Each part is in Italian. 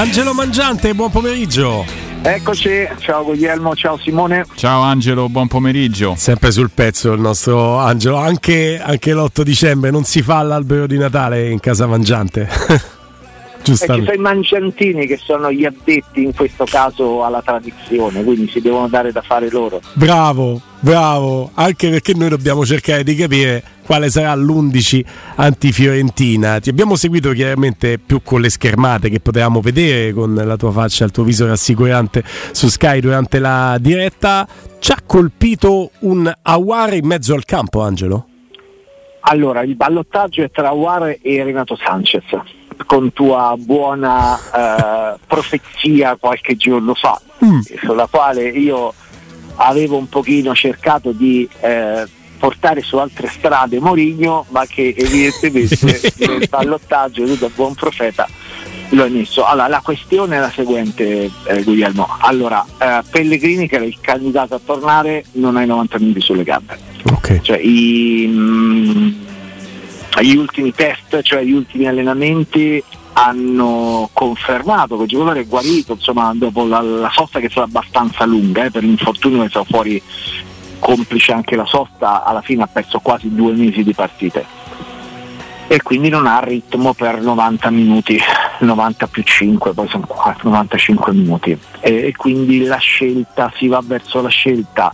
Angelo Mangiante, buon pomeriggio. Eccoci, ciao Guglielmo, ciao Simone. Ciao Angelo, buon pomeriggio. Sempre sul pezzo il nostro Angelo, anche, anche l'8 dicembre non si fa l'albero di Natale in casa Mangiante. E ci sono i mangiantini che sono gli addetti in questo caso alla tradizione, quindi si devono dare da fare loro. Bravo, bravo, anche perché noi dobbiamo cercare di capire quale sarà l'11 anti-Fiorentina. Ti abbiamo seguito chiaramente più con le schermate che potevamo vedere con la tua faccia, il tuo viso rassicurante su Sky durante la diretta. Ci ha colpito un Aware in mezzo al campo, Angelo? Allora, il ballottaggio è tra Aware e Renato Sanchez con tua buona eh, profezia qualche giorno fa, mm. sulla quale io avevo un pochino cercato di eh, portare su altre strade Morigno, ma che evidentemente nel ballottaggio tu da buon profeta lo hai messo. Allora, la questione è la seguente, eh, Guglielmo. Allora, eh, Pellegrini, che era il candidato a tornare, non ha i 90 minuti sulle gambe. Okay. Cioè, i, mh, mm, gli ultimi test, cioè gli ultimi allenamenti hanno confermato che il giocatore è guarito insomma, dopo la, la sosta che è stata abbastanza lunga eh, per l'infortunio che stato fuori complice anche la sosta alla fine ha perso quasi due mesi di partite. E quindi non ha ritmo per 90 minuti 90 più 5 poi sono 95 minuti. E, e quindi la scelta si va verso la scelta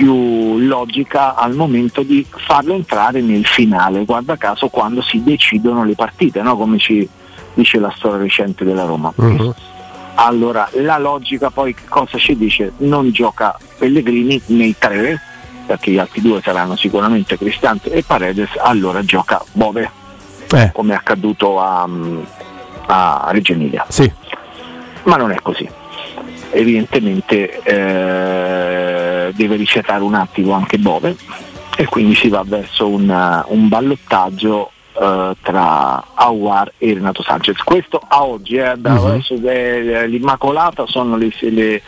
più logica al momento di farlo entrare nel finale, guarda caso quando si decidono le partite, no? come ci dice la storia recente della Roma. Uh-huh. Allora, la logica poi cosa ci dice? Non gioca Pellegrini nei tre, perché gli altri due saranno sicuramente Cristante e Paredes, allora gioca Bove, eh. come è accaduto a, a Reggio Emilia. Sì. Ma non è così evidentemente eh, deve ricettare un attimo anche Bove e quindi si va verso un, un ballottaggio eh, tra Awar e Renato Sanchez. Questo a oggi, eh, da uh-huh. adesso è, l'Immacolata sono le, le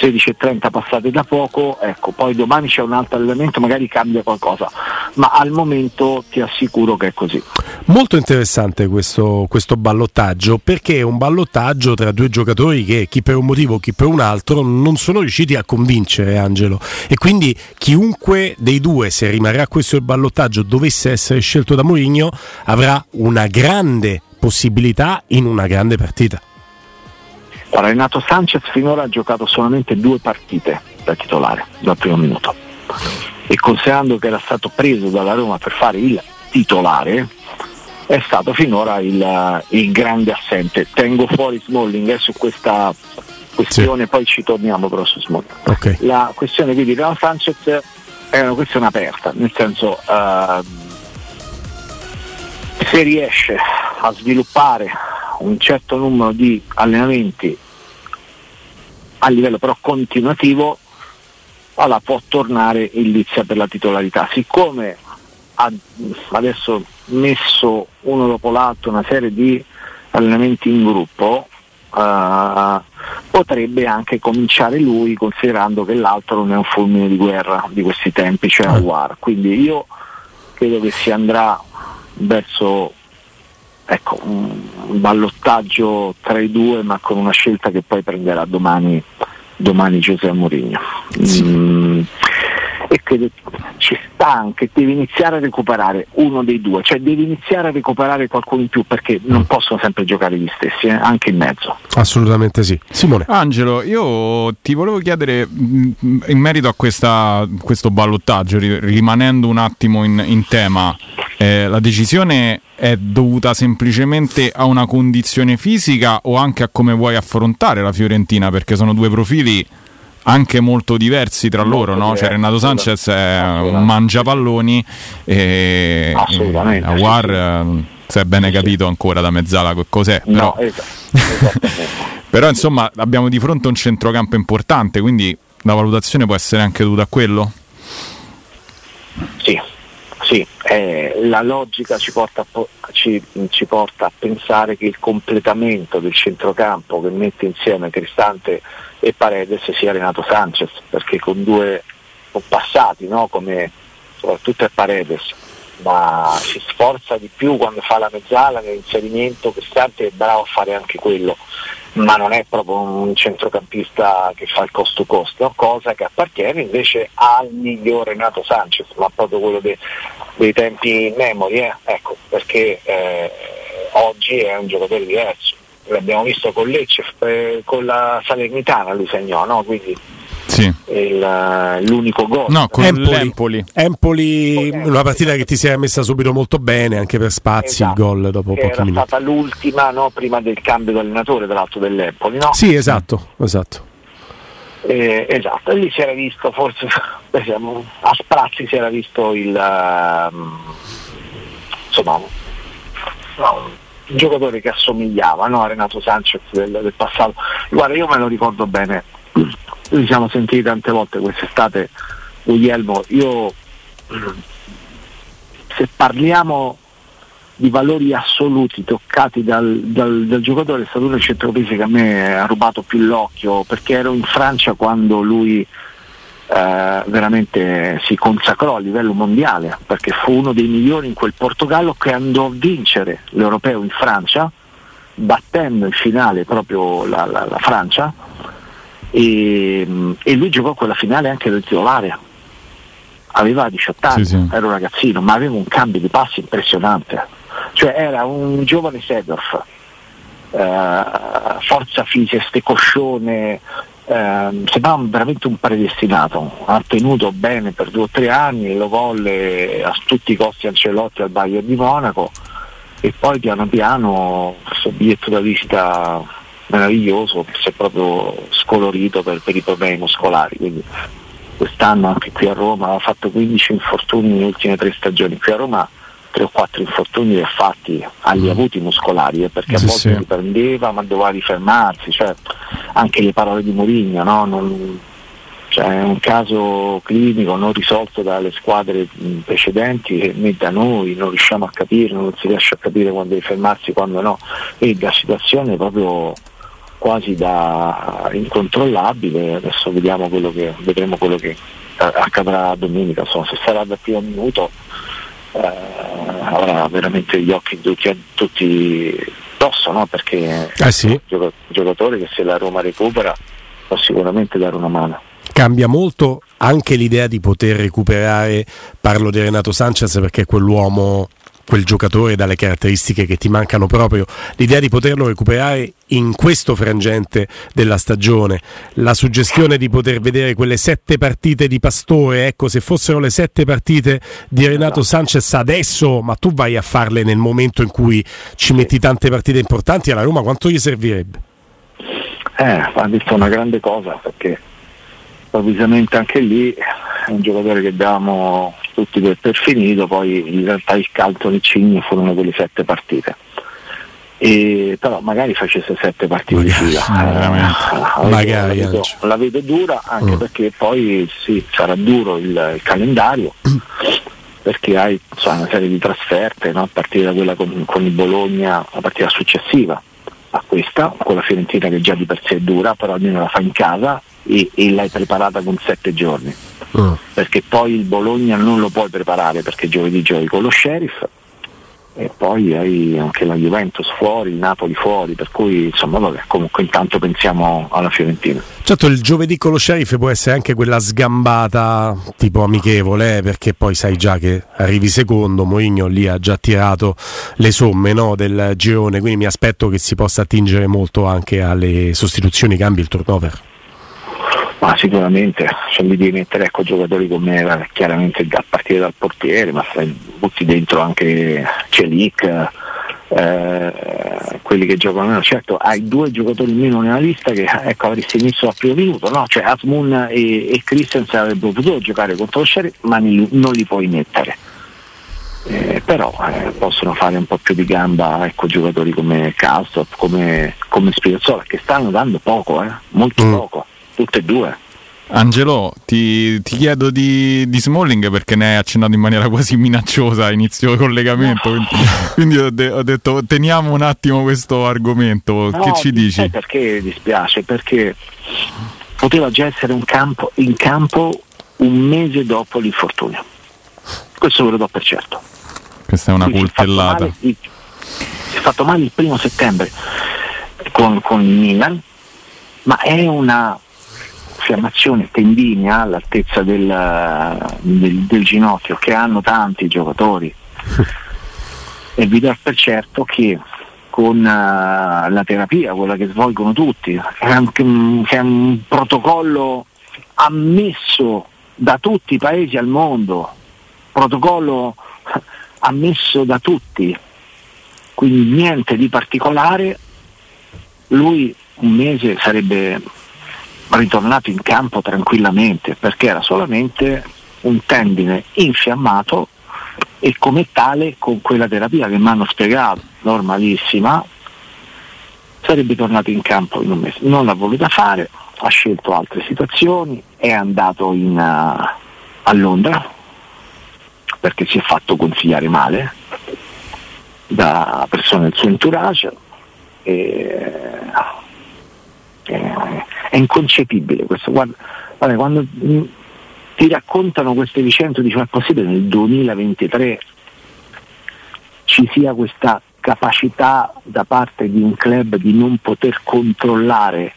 16.30 passate da poco, ecco, poi domani c'è un altro allenamento, magari cambia qualcosa, ma al momento ti assicuro che è così. Molto interessante questo, questo ballottaggio perché è un ballottaggio tra due giocatori che chi per un motivo, chi per un altro non sono riusciti a convincere Angelo e quindi chiunque dei due se rimarrà questo il ballottaggio dovesse essere scelto da Mourinho avrà una grande possibilità in una grande partita. Ora, Renato Sanchez finora ha giocato solamente due partite da titolare dal primo minuto e considerando che era stato preso dalla Roma per fare il titolare è stato finora il, il grande assente. Tengo fuori Smalling eh, su questa questione, sì. poi ci torniamo però su Smalling. Okay. La questione quindi di Renato Sanchez è una questione aperta, nel senso uh, se riesce a sviluppare un certo numero di allenamenti a livello però continuativo allora può tornare in lizia per la titolarità. Siccome ha adesso messo uno dopo l'altro una serie di allenamenti in gruppo, uh, potrebbe anche cominciare lui considerando che l'altro non è un fulmine di guerra di questi tempi, cioè Awar. Quindi io credo che si andrà verso ecco, un ballottaggio tra i due ma con una scelta che poi prenderà domani, domani Giuseppe Mourinho. Sì. Mm, e credo ci sta anche, devi iniziare a recuperare uno dei due, cioè devi iniziare a recuperare qualcuno in più perché non possono sempre giocare gli stessi, eh? anche in mezzo. Assolutamente sì. Simone. Angelo, io ti volevo chiedere mm, in merito a questa, questo ballottaggio, rimanendo un attimo in, in tema, eh, la decisione è dovuta semplicemente a una condizione fisica o anche a come vuoi affrontare la Fiorentina? Perché sono due profili anche molto diversi tra molto loro, no? Cioè Renato Sanchez è un mangiapalloni e. Aguar sì, sì. si è bene capito ancora da mezzala che cos'è. No, però... Esatto, però insomma abbiamo di fronte un centrocampo importante, quindi la valutazione può essere anche dovuta a quello? Sì, sì, eh, la logica ci porta, ci, ci porta, a pensare che il completamento del centrocampo che mette insieme Cristante e Paredes sia Renato Sanchez, perché con due passati, no? come soprattutto è Paredes, ma si sforza di più quando fa la mezzala nell'inserimento, Cristante è bravo a fare anche quello. Ma non è proprio un centrocampista che fa il costo-costo, cosa che appartiene invece al miglior Renato Sanchez, ma proprio quello de, dei tempi in memory, eh? ecco, perché eh, oggi è un giocatore diverso. L'abbiamo visto con Lecce, eh, con la Salernitana lui segnò, no? Quindi sì. il, l'unico gol. No, con Empoli. Empoli, una partita che ti si è messa subito molto bene, anche per spazi Esatto, il gol dopo che pochi era minuti. stata l'ultima no? prima del cambio di allenatore, tra l'altro dell'Empoli, no? Sì, esatto, esatto. Eh, esatto, e lì si era visto, forse beh, siamo- a sprazzi si era visto il ehm, insomma no, un giocatore che assomigliava no, a Renato Sanchez del, del passato. Guarda, io me lo ricordo bene, ci siamo sentiti tante volte quest'estate, Guglielmo, io se parliamo di valori assoluti toccati dal, dal- dal giocatore è stato uno dei centropesi che a me ha rubato più l'occhio perché ero in Francia quando lui eh, veramente si consacrò a livello mondiale perché fu uno dei migliori in quel Portogallo che andò a vincere l'Europeo in Francia battendo in finale proprio la, la- la Francia e, e lui giocò quella finale anche del titolare aveva 18 anni, Sì, sì. era un ragazzino, ma aveva un cambio di passi impressionante. Cioè era un giovane Sedorf, eh, forza fisica, ste coscione, eh, sembrava veramente un predestinato. Ha tenuto bene per due o tre anni, lo volle a tutti i costi Ancelotti al Bayern di Monaco e poi piano piano questo biglietto da visita meraviglioso si è proprio scolorito per, per i problemi muscolari. Quindi quest'anno anche qui a Roma ha fatto 15 infortuni nelle ultime tre stagioni, qui a Roma tre o quattro infortuni li ha fatti agli avuti muscolari eh, perché a Sì, volte sì. riprendeva ma doveva rifermarsi, cioè, anche le parole di Mourinho, no? Non- cioè, è un caso clinico non risolto dalle squadre mh, precedenti e né da noi non riusciamo a capire, non si riesce a capire quando deve fermarsi, quando no, e la situazione è proprio quasi da incontrollabile, adesso vediamo quello che, vedremo quello che accadrà domenica, insomma se sarà dal primo minuto eh, avrà veramente gli occhi tutti, tutti addosso, no? perché Eh sì. è un gioca- giocatore che se la Roma recupera può sicuramente dare una mano. Cambia molto anche l'idea di poter recuperare, parlo di Renato Sanchez perché è quell'uomo, quel giocatore dalle caratteristiche che ti mancano proprio, l'idea di poterlo recuperare in questo frangente della stagione, la suggestione di poter vedere quelle sette partite di Pastore, ecco se fossero le sette partite di Renato Sanchez adesso, ma tu vai a farle nel momento in cui ci metti tante partite importanti alla Roma, quanto gli servirebbe? Eh, ha detto una grande cosa perché improvvisamente anche lì è un giocatore che abbiamo tutti per, per finito, poi in realtà il calcio di Cigni furono quelle sette partite. E, però magari facesse sette partite di Magari, fila. eh, veramente. la, vedo, Magari, la, vedo, la vedo dura anche Mm. perché poi sì, sarà duro il, il calendario perché hai insomma, una serie di trasferte no? a partire da quella con, con il Bologna, la partita successiva a questa, con la Fiorentina che già di per sé è dura, però almeno la fa in casa e, e l'hai preparata con sette giorni, Mm. perché poi il Bologna non lo puoi preparare perché giovedì giochi con lo Sheriff e poi hai anche la Juventus fuori, il Napoli fuori, per cui insomma vabbè, comunque intanto pensiamo alla Fiorentina. Certo, il giovedì con lo sheriff può essere anche quella sgambata tipo amichevole, eh, perché poi sai già che arrivi secondo, Mourinho lì ha già tirato le somme no, del girone, quindi mi aspetto che si possa attingere molto anche alle sostituzioni, cambi il turnover. Ma sicuramente cioè, lì devi mettere ecco, giocatori come eh, chiaramente a partire dal portiere, ma sai, butti dentro anche Celic, eh, quelli che giocano meno. Certo, hai due giocatori in meno nella lista che ecco, avresti messo al primo minuto, no? Cioè Asmun e, e Christensen avrebbero potuto giocare contro lo Sheriff, ma ni- non li puoi mettere. Eh, però eh, possono fare un po' più di gamba ecco, giocatori come Castro, come, come Spirozzola, che stanno dando poco, eh, molto Mm. poco, tutte e due. Angelo, ti, ti chiedo di, di Smalling perché ne hai accennato in maniera quasi minacciosa a inizio collegamento, quindi, quindi ho, de- ho detto teniamo un attimo questo argomento, che No, ci dici? perché dispiace? Perché poteva già essere un campo, in campo un mese dopo l'infortunio. Questo ve lo do per certo. Questa è una coltellata. Si è fatto male il primo settembre. con, con il Milan, ma è una fiammazione tendinea all'altezza del, del, del ginocchio che hanno tanti giocatori. E vi do per certo che con uh, la terapia, quella che svolgono tutti, è, un, che è un protocollo ammesso da tutti i paesi al mondo, protocollo ammesso da tutti, quindi niente di particolare, lui un mese sarebbe ritornato in campo tranquillamente perché era solamente un tendine infiammato e come tale con quella terapia che mi hanno spiegato, normalissima, sarebbe tornato in campo in un mese. Non l'ha voluta fare, ha scelto altre situazioni, è andato in, uh, a Londra perché si è fatto consigliare male da persone del suo entourage e, è, è inconcepibile questo. Guarda, guarda, quando ti raccontano queste vicende dici ma è possibile nel 2023 ci sia questa capacità da parte di un club di non poter controllare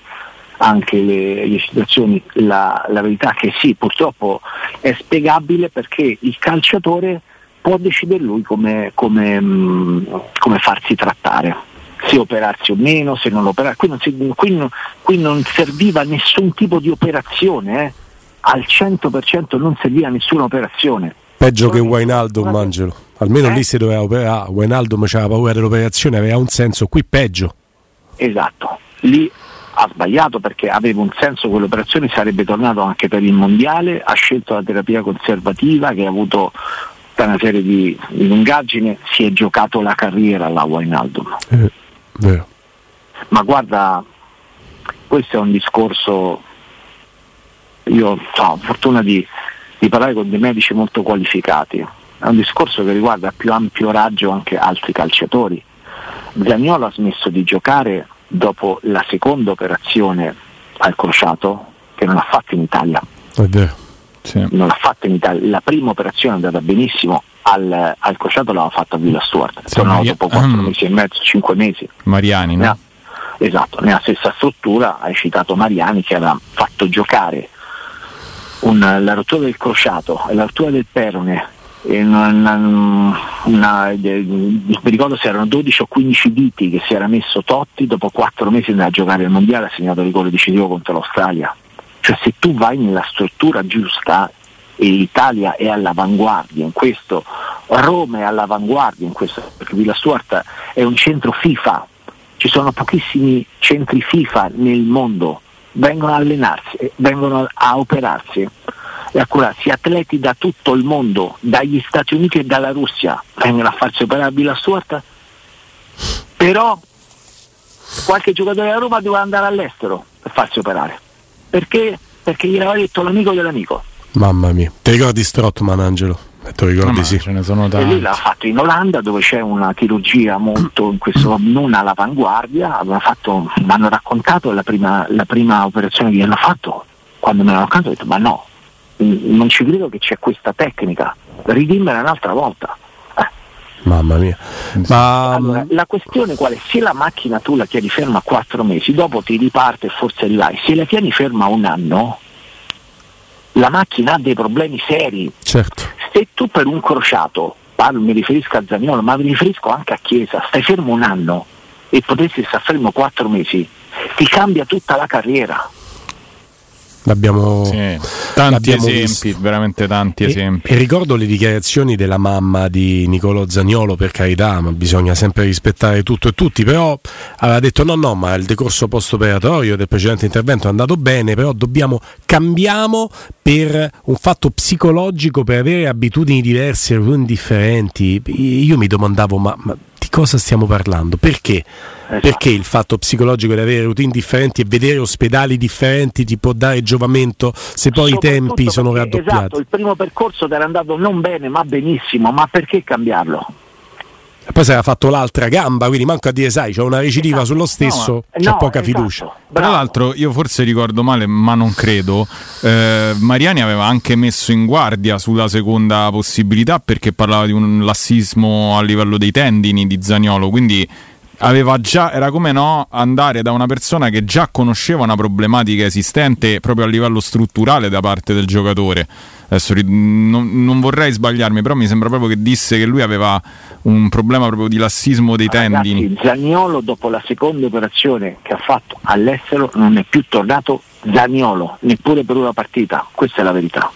anche le, le situazioni, la, la, verità che sì, purtroppo è spiegabile perché il calciatore può decidere lui come, come, mm, come farsi trattare, se operarsi o meno, se non operare. Qui non, si, qui non, qui non serviva nessun tipo di operazione, eh. al 100% non serviva nessuna operazione. Peggio che Wainaldum, Angelo. Almeno eh? lì si doveva operare. Wainaldum aveva paura dell'operazione, aveva un senso, qui peggio. Esatto, lì ha sbagliato perché aveva un senso quell'operazione, sarebbe tornato anche per il mondiale, ha scelto la terapia conservativa che ha avuto una serie di, di lungaggini, si è giocato la carriera alla Wainaldum. Eh, Ma guarda, questo è un discorso, io ho fortuna di, di parlare con dei medici molto qualificati, è un discorso che riguarda a più ampio raggio anche altri calciatori. Zagnolo ha smesso di giocare dopo la seconda operazione al crociato che non ha fatto in Italia. Sì. Non l'ha fatto in Italia. La prima operazione è andata benissimo, al, al crociato l'aveva fatta a Villa Stuart, sì, tornato dopo 4 um, mesi e mezzo, 5 mesi. Mariani, no? esatto, nella stessa struttura hai citato Mariani che aveva fatto giocare un, la rottura del crociato e la rottura del perone una, una, mi ricordo se erano 12 o 15 diti che si era messo Totti dopo 4 mesi andava a giocare il mondiale ha segnato il rigore decisivo contro l'Australia cioè se tu vai nella struttura giusta l'Italia è all'avanguardia in questo Roma è all'avanguardia in questo perché Villa Stuart è un centro FIFA ci sono pochissimi centri FIFA nel mondo vengono a allenarsi vengono a operarsi e a curarsi atleti da tutto il mondo, dagli Stati Uniti e dalla Russia, vengono a farsi operare a Villa Stuart, però qualche giocatore della Roma doveva andare all'estero per farsi operare. Perché? Perché gli aveva detto l'amico dell'amico. Mamma mia, ti ricordi Strottman Angelo? E tu ricordi no, sì. Ce ne sono tanti. E lui l'ha fatto in Olanda dove c'è una chirurgia molto in questo, non all'avanguardia, fatto, mi hanno raccontato la prima, la prima operazione che gli hanno fatto, quando me l'hanno raccontato ho detto ma no, non ci credo che c'è questa tecnica, ridimmela un'altra volta. Eh. Mamma mia. Ma... Allora, la questione qual è? Se la macchina tu la tieni ferma quattro mesi, dopo ti riparte e forse arrivai. Se la tieni ferma un anno, la macchina ha dei problemi seri. Certo. Se tu per un crociato, parlo, mi riferisco a Zagnolo, ma mi riferisco anche a Chiesa, stai fermo un anno e potessi stare fermo quattro mesi, ti cambia tutta la carriera. L'abbiamo, sì, tanti l'abbiamo esempi, visto. veramente tanti e, esempi. E ricordo le dichiarazioni della mamma di Nicolo Zagnolo, per carità, ma bisogna sempre rispettare tutto e tutti, però aveva detto no, no, ma il decorso post-operatorio del precedente intervento è andato bene, però dobbiamo, cambiamo per un fatto psicologico, per avere abitudini diverse, abitudini differenti. Io mi domandavo, ma, ma cosa stiamo parlando? Perché? Esatto. Perché il fatto psicologico di avere routine differenti e vedere ospedali differenti ti può dare giovamento se poi i tempi sono raddoppiati? Esatto, il primo percorso ti era andato non bene ma benissimo, ma perché cambiarlo? E poi si era fatto l'altra gamba, quindi manco a dire, sai, c'è una recidiva esatto. sullo stesso, no, c'è no, poca esatto. fiducia. Tra l'altro, io forse ricordo male, ma non credo. Eh, Mariani aveva anche messo in guardia sulla seconda possibilità perché parlava di un lassismo a livello dei tendini di Zagnolo. Quindi aveva già, era come no andare da una persona che già conosceva una problematica esistente proprio a livello strutturale da parte del giocatore. Adesso non, non vorrei sbagliarmi, però mi sembra proprio che disse che lui aveva un problema proprio di lassismo dei Ragazzi, tendini. Zagnolo dopo la seconda operazione che ha fatto all'estero non è più tornato Zagnolo, neppure per una partita, questa è la verità.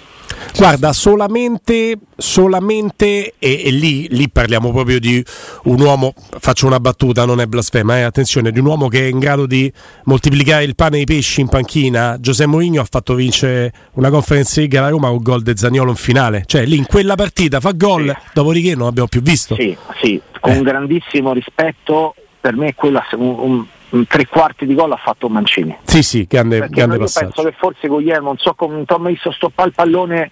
Guarda, solamente, solamente e, e lì, lì, parliamo proprio di un uomo, faccio una battuta, non è blasfema, eh, attenzione, di un uomo che è in grado di moltiplicare il pane e i pesci in panchina. Giuseppe Mourinho ha fatto vincere una conferenza League alla Roma con gol de Zagnolo in finale, cioè lì in quella partita fa gol, sì. dopodiché non abbiamo più visto. Sì, sì, con eh. grandissimo rispetto, per me quello è un, un tre quarti di gol ha fatto Mancini. Sì, sì, grande, grande passaggio. Penso che forse Guglielmo, non so come ti ho visto stoppare il pallone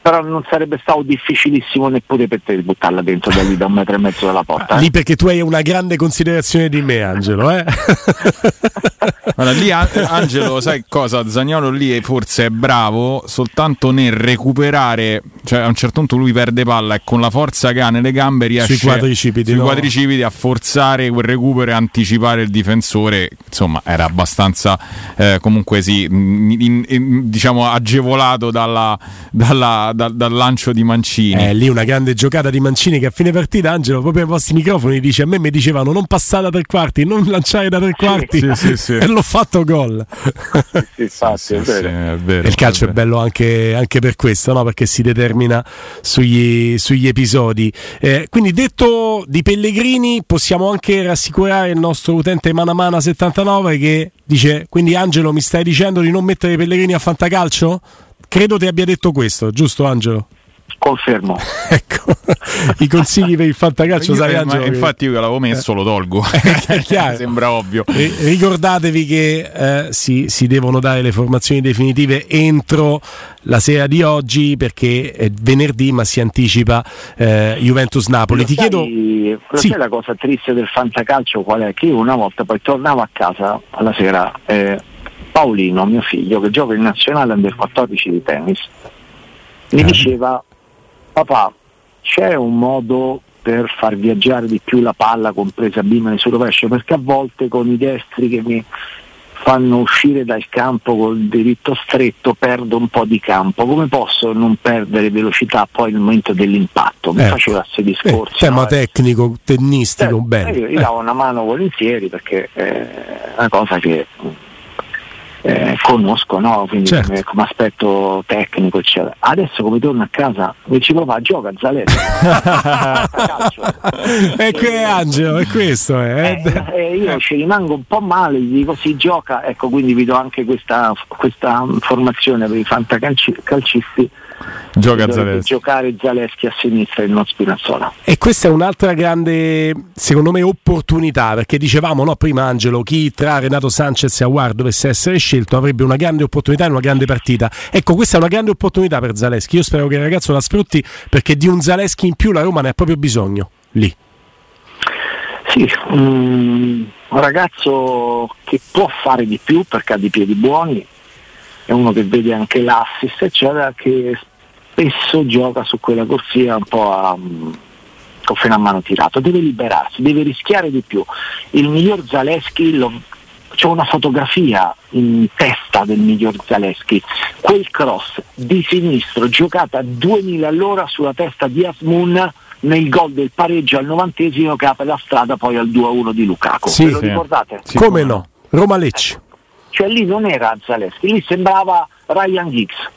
però non sarebbe stato difficilissimo neppure per te di buttarla dentro da lì da un metro e mezzo dalla porta. Eh? Lì perché tu hai una grande considerazione di me, Angelo. Eh? allora, lì Angelo, sai cosa? Zagnolo lì forse è bravo soltanto nel recuperare, cioè a un certo punto lui perde palla e con la forza che ha nelle gambe riesce sui quadricipiti, sui no? quadricipiti a forzare quel recupero e anticipare il difensore. Insomma, era abbastanza eh, comunque sì, in, in, diciamo agevolato dalla, dalla dal, dal lancio di Mancini. Eh, lì una grande giocata di Mancini che a fine partita Angelo proprio ai vostri microfoni dice a me mi dicevano non passare da tre quarti, non lanciare da tre quarti sì, sì, sì, e l'ho fatto gol. Infatti, è vero. È vero, il calcio è, è bello anche, anche, per questo, no? perché si determina sugli, sugli episodi. Eh, quindi detto di Pellegrini possiamo anche rassicurare il nostro utente Manamana 79 che dice quindi Angelo mi stai dicendo di non mettere Pellegrini a fantacalcio? Credo ti abbia detto questo, giusto Angelo? Confermo. ecco, i consigli per il fantacalcio, sai Angelo? Infatti io che l'avevo messo lo tolgo, è chiaro. sembra ovvio. E ricordatevi che eh, si, si, devono dare le formazioni definitive entro la sera di oggi perché è venerdì ma si anticipa eh, Juventus-Napoli. Ti sai, chiedo... Sì. la cosa triste del fantacalcio qual è? Che io una volta poi tornavo a casa alla sera... Eh, Paolino, mio figlio, che gioca in nazionale under 14 di tennis, mi eh. diceva, papà, c'è un modo per far viaggiare di più la palla compresa Bimane sul rovescio, perché a volte con i destri che mi fanno uscire dal campo col diritto stretto perdo un po' di campo, come posso non perdere velocità poi nel momento dell'impatto? Mi ecco. faceva questi discorsi. Eh, tema no? tecnico, tennistico, eh, bene. Io gli davo una mano volentieri perché è una cosa che eh, conosco, no? quindi certo. come, come, aspetto tecnico, eccetera. Adesso come torno a casa, mi ci papà gioca Zaleschi. e qui è Angelo, è questo. Eh. Eh, eh, io ci rimango un po' male, gli dico si gioca, ecco quindi vi do anche questa, questa formazione per i fantacalcisti Gioca Zaleschi. giocare Zaleschi a sinistra e non Spinazzola. E questa è un'altra grande, secondo me, opportunità, perché dicevamo no, prima Angelo, chi tra Renato Sanchez e Aguard dovesse essere scelto avrebbe una grande opportunità in una grande partita. Ecco, questa è una grande opportunità per Zaleschi. Io spero che il ragazzo la sfrutti perché di un Zaleschi in più la Roma ne ha proprio bisogno lì. Sì, um, un ragazzo che può fare di più perché ha dei piedi buoni, è uno che vede anche l'assist, eccetera, che spesso gioca su quella corsia un po' a, con freno a mano tirato, deve liberarsi, deve rischiare di più. Il miglior Zaleschi lo, c'è una fotografia in testa del miglior Zaleschi, quel cross di sinistro giocato a 2000 all'ora sulla testa di Asmun nel gol del pareggio al novantesimo che apre la strada poi al 2-1 di Lukaku. Sì, Ve lo ricordate? Sì, come no? Roma Lecce cioè lì non era Zaleschi, lì sembrava Ryan Giggs.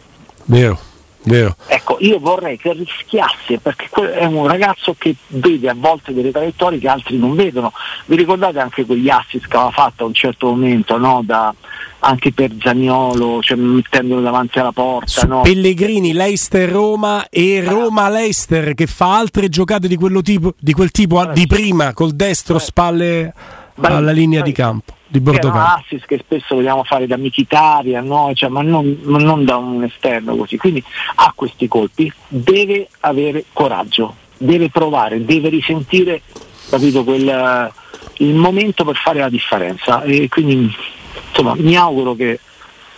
Vero. Vero. Ecco, io vorrei che rischiasse perché è un ragazzo che vede a volte delle traiettorie che altri non vedono. Vi ricordate anche quegli assist che aveva fatto a un certo momento, no? da, anche per Zagnolo, cioè mettendolo davanti alla porta. No? Pellegrini, Leicester, Roma e Roma-Leicester che fa altre giocate di, tipo, di quel tipo di prima, col destro, spalle alla linea di campo di Bordeaux. assist che spesso vogliamo fare da Michitaria, no? cioè, ma, non, non, da un esterno così. Quindi ha questi colpi, deve avere coraggio, deve provare, deve risentire capito, quel, il momento per fare la differenza. E quindi insomma mi auguro che,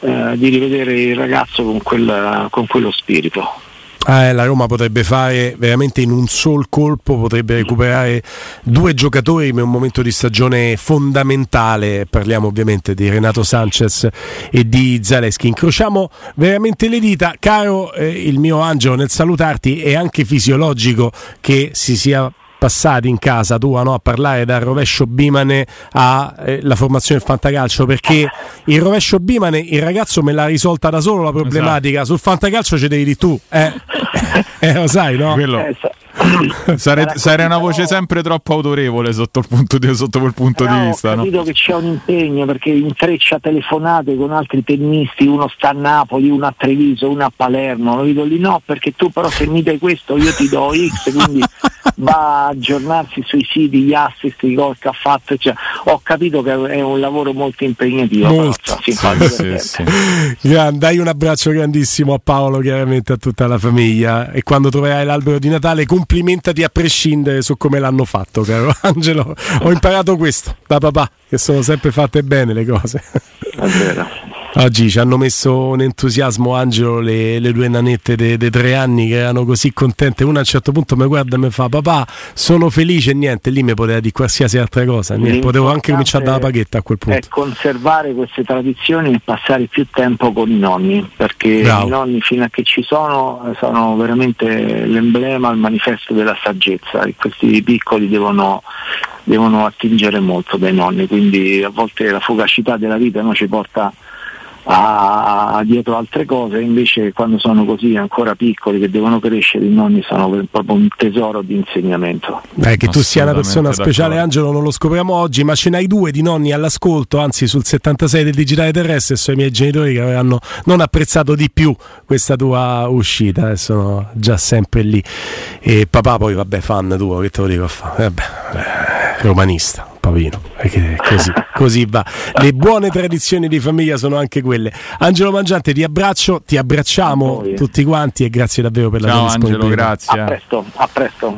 eh, di rivedere il ragazzo con, quel, con quello spirito. Eh, la Roma potrebbe fare veramente in un sol colpo, potrebbe recuperare due giocatori in un momento di stagione fondamentale. Parliamo ovviamente di Renato Sanchez e di Zaleschi. Incrociamo veramente le dita, caro eh, il mio angelo, nel salutarti è anche fisiologico che si sia passati in casa tua no? a parlare dal rovescio Bimane alla eh, formazione del fantacalcio perché il rovescio Bimane il ragazzo me l'ha risolta da solo la problematica esatto. sul fantacalcio ci devi di tu eh, eh, lo sai no? Quello. Sare, sarei una voce sempre troppo autorevole sotto, il punto di, sotto quel punto no, di vista. Ho capito no? che c'è un impegno perché intreccia telefonate con altri tennisti, uno sta a Napoli, uno a Treviso, uno a Palermo. Lo vedo lì no, perché tu però se mi dai questo io ti do X, quindi va a aggiornarsi sui siti, gli assist, i gol che ha fatto. Cioè, ho capito che è un lavoro molto impegnativo. Molto. Però, sì, sì, sì. Dai un abbraccio grandissimo a Paolo, chiaramente a tutta la famiglia e quando troverai l'albero di Natale complimentati a prescindere su come l'hanno fatto, caro Angelo. Ho imparato questo da papà, che sono sempre fatte bene le cose. È vero. Oggi ci hanno messo un entusiasmo Angelo le, le due nanette dei de tre anni che erano così contente. Una a un certo punto mi guarda e mi fa papà sono felice e niente, lì mi poteva dire qualsiasi altra cosa, niente, potevo anche cominciare dalla paghetta a quel punto. È conservare queste tradizioni e passare più tempo con i nonni, perché Bravo. i nonni fino a che ci sono sono veramente l'emblema, il manifesto della saggezza e questi piccoli devono devono attingere molto dai nonni, quindi a volte la fugacità della vita no, ci porta a, a dietro altre cose, invece quando sono così ancora piccoli che devono crescere i nonni sono proprio un tesoro di insegnamento. Eh, che tu sia una persona speciale Angelo non lo scopriamo oggi, ma ce n'hai due di nonni all'ascolto, anzi sul 76 del digitale terrestre sono i miei genitori che avranno non apprezzato di più questa tua uscita, eh, sono già sempre lì. E papà poi vabbè fan tuo, che te lo dico a fare? Vabbè, eh, romanista. Pavino, perché così, così va. Le buone tradizioni di famiglia sono anche quelle. Angelo Mangiante, ti abbraccio, ti abbracciamo tutti quanti e grazie davvero per la Ciao, tua disponibilità. Angelo, grazie. A presto, a presto.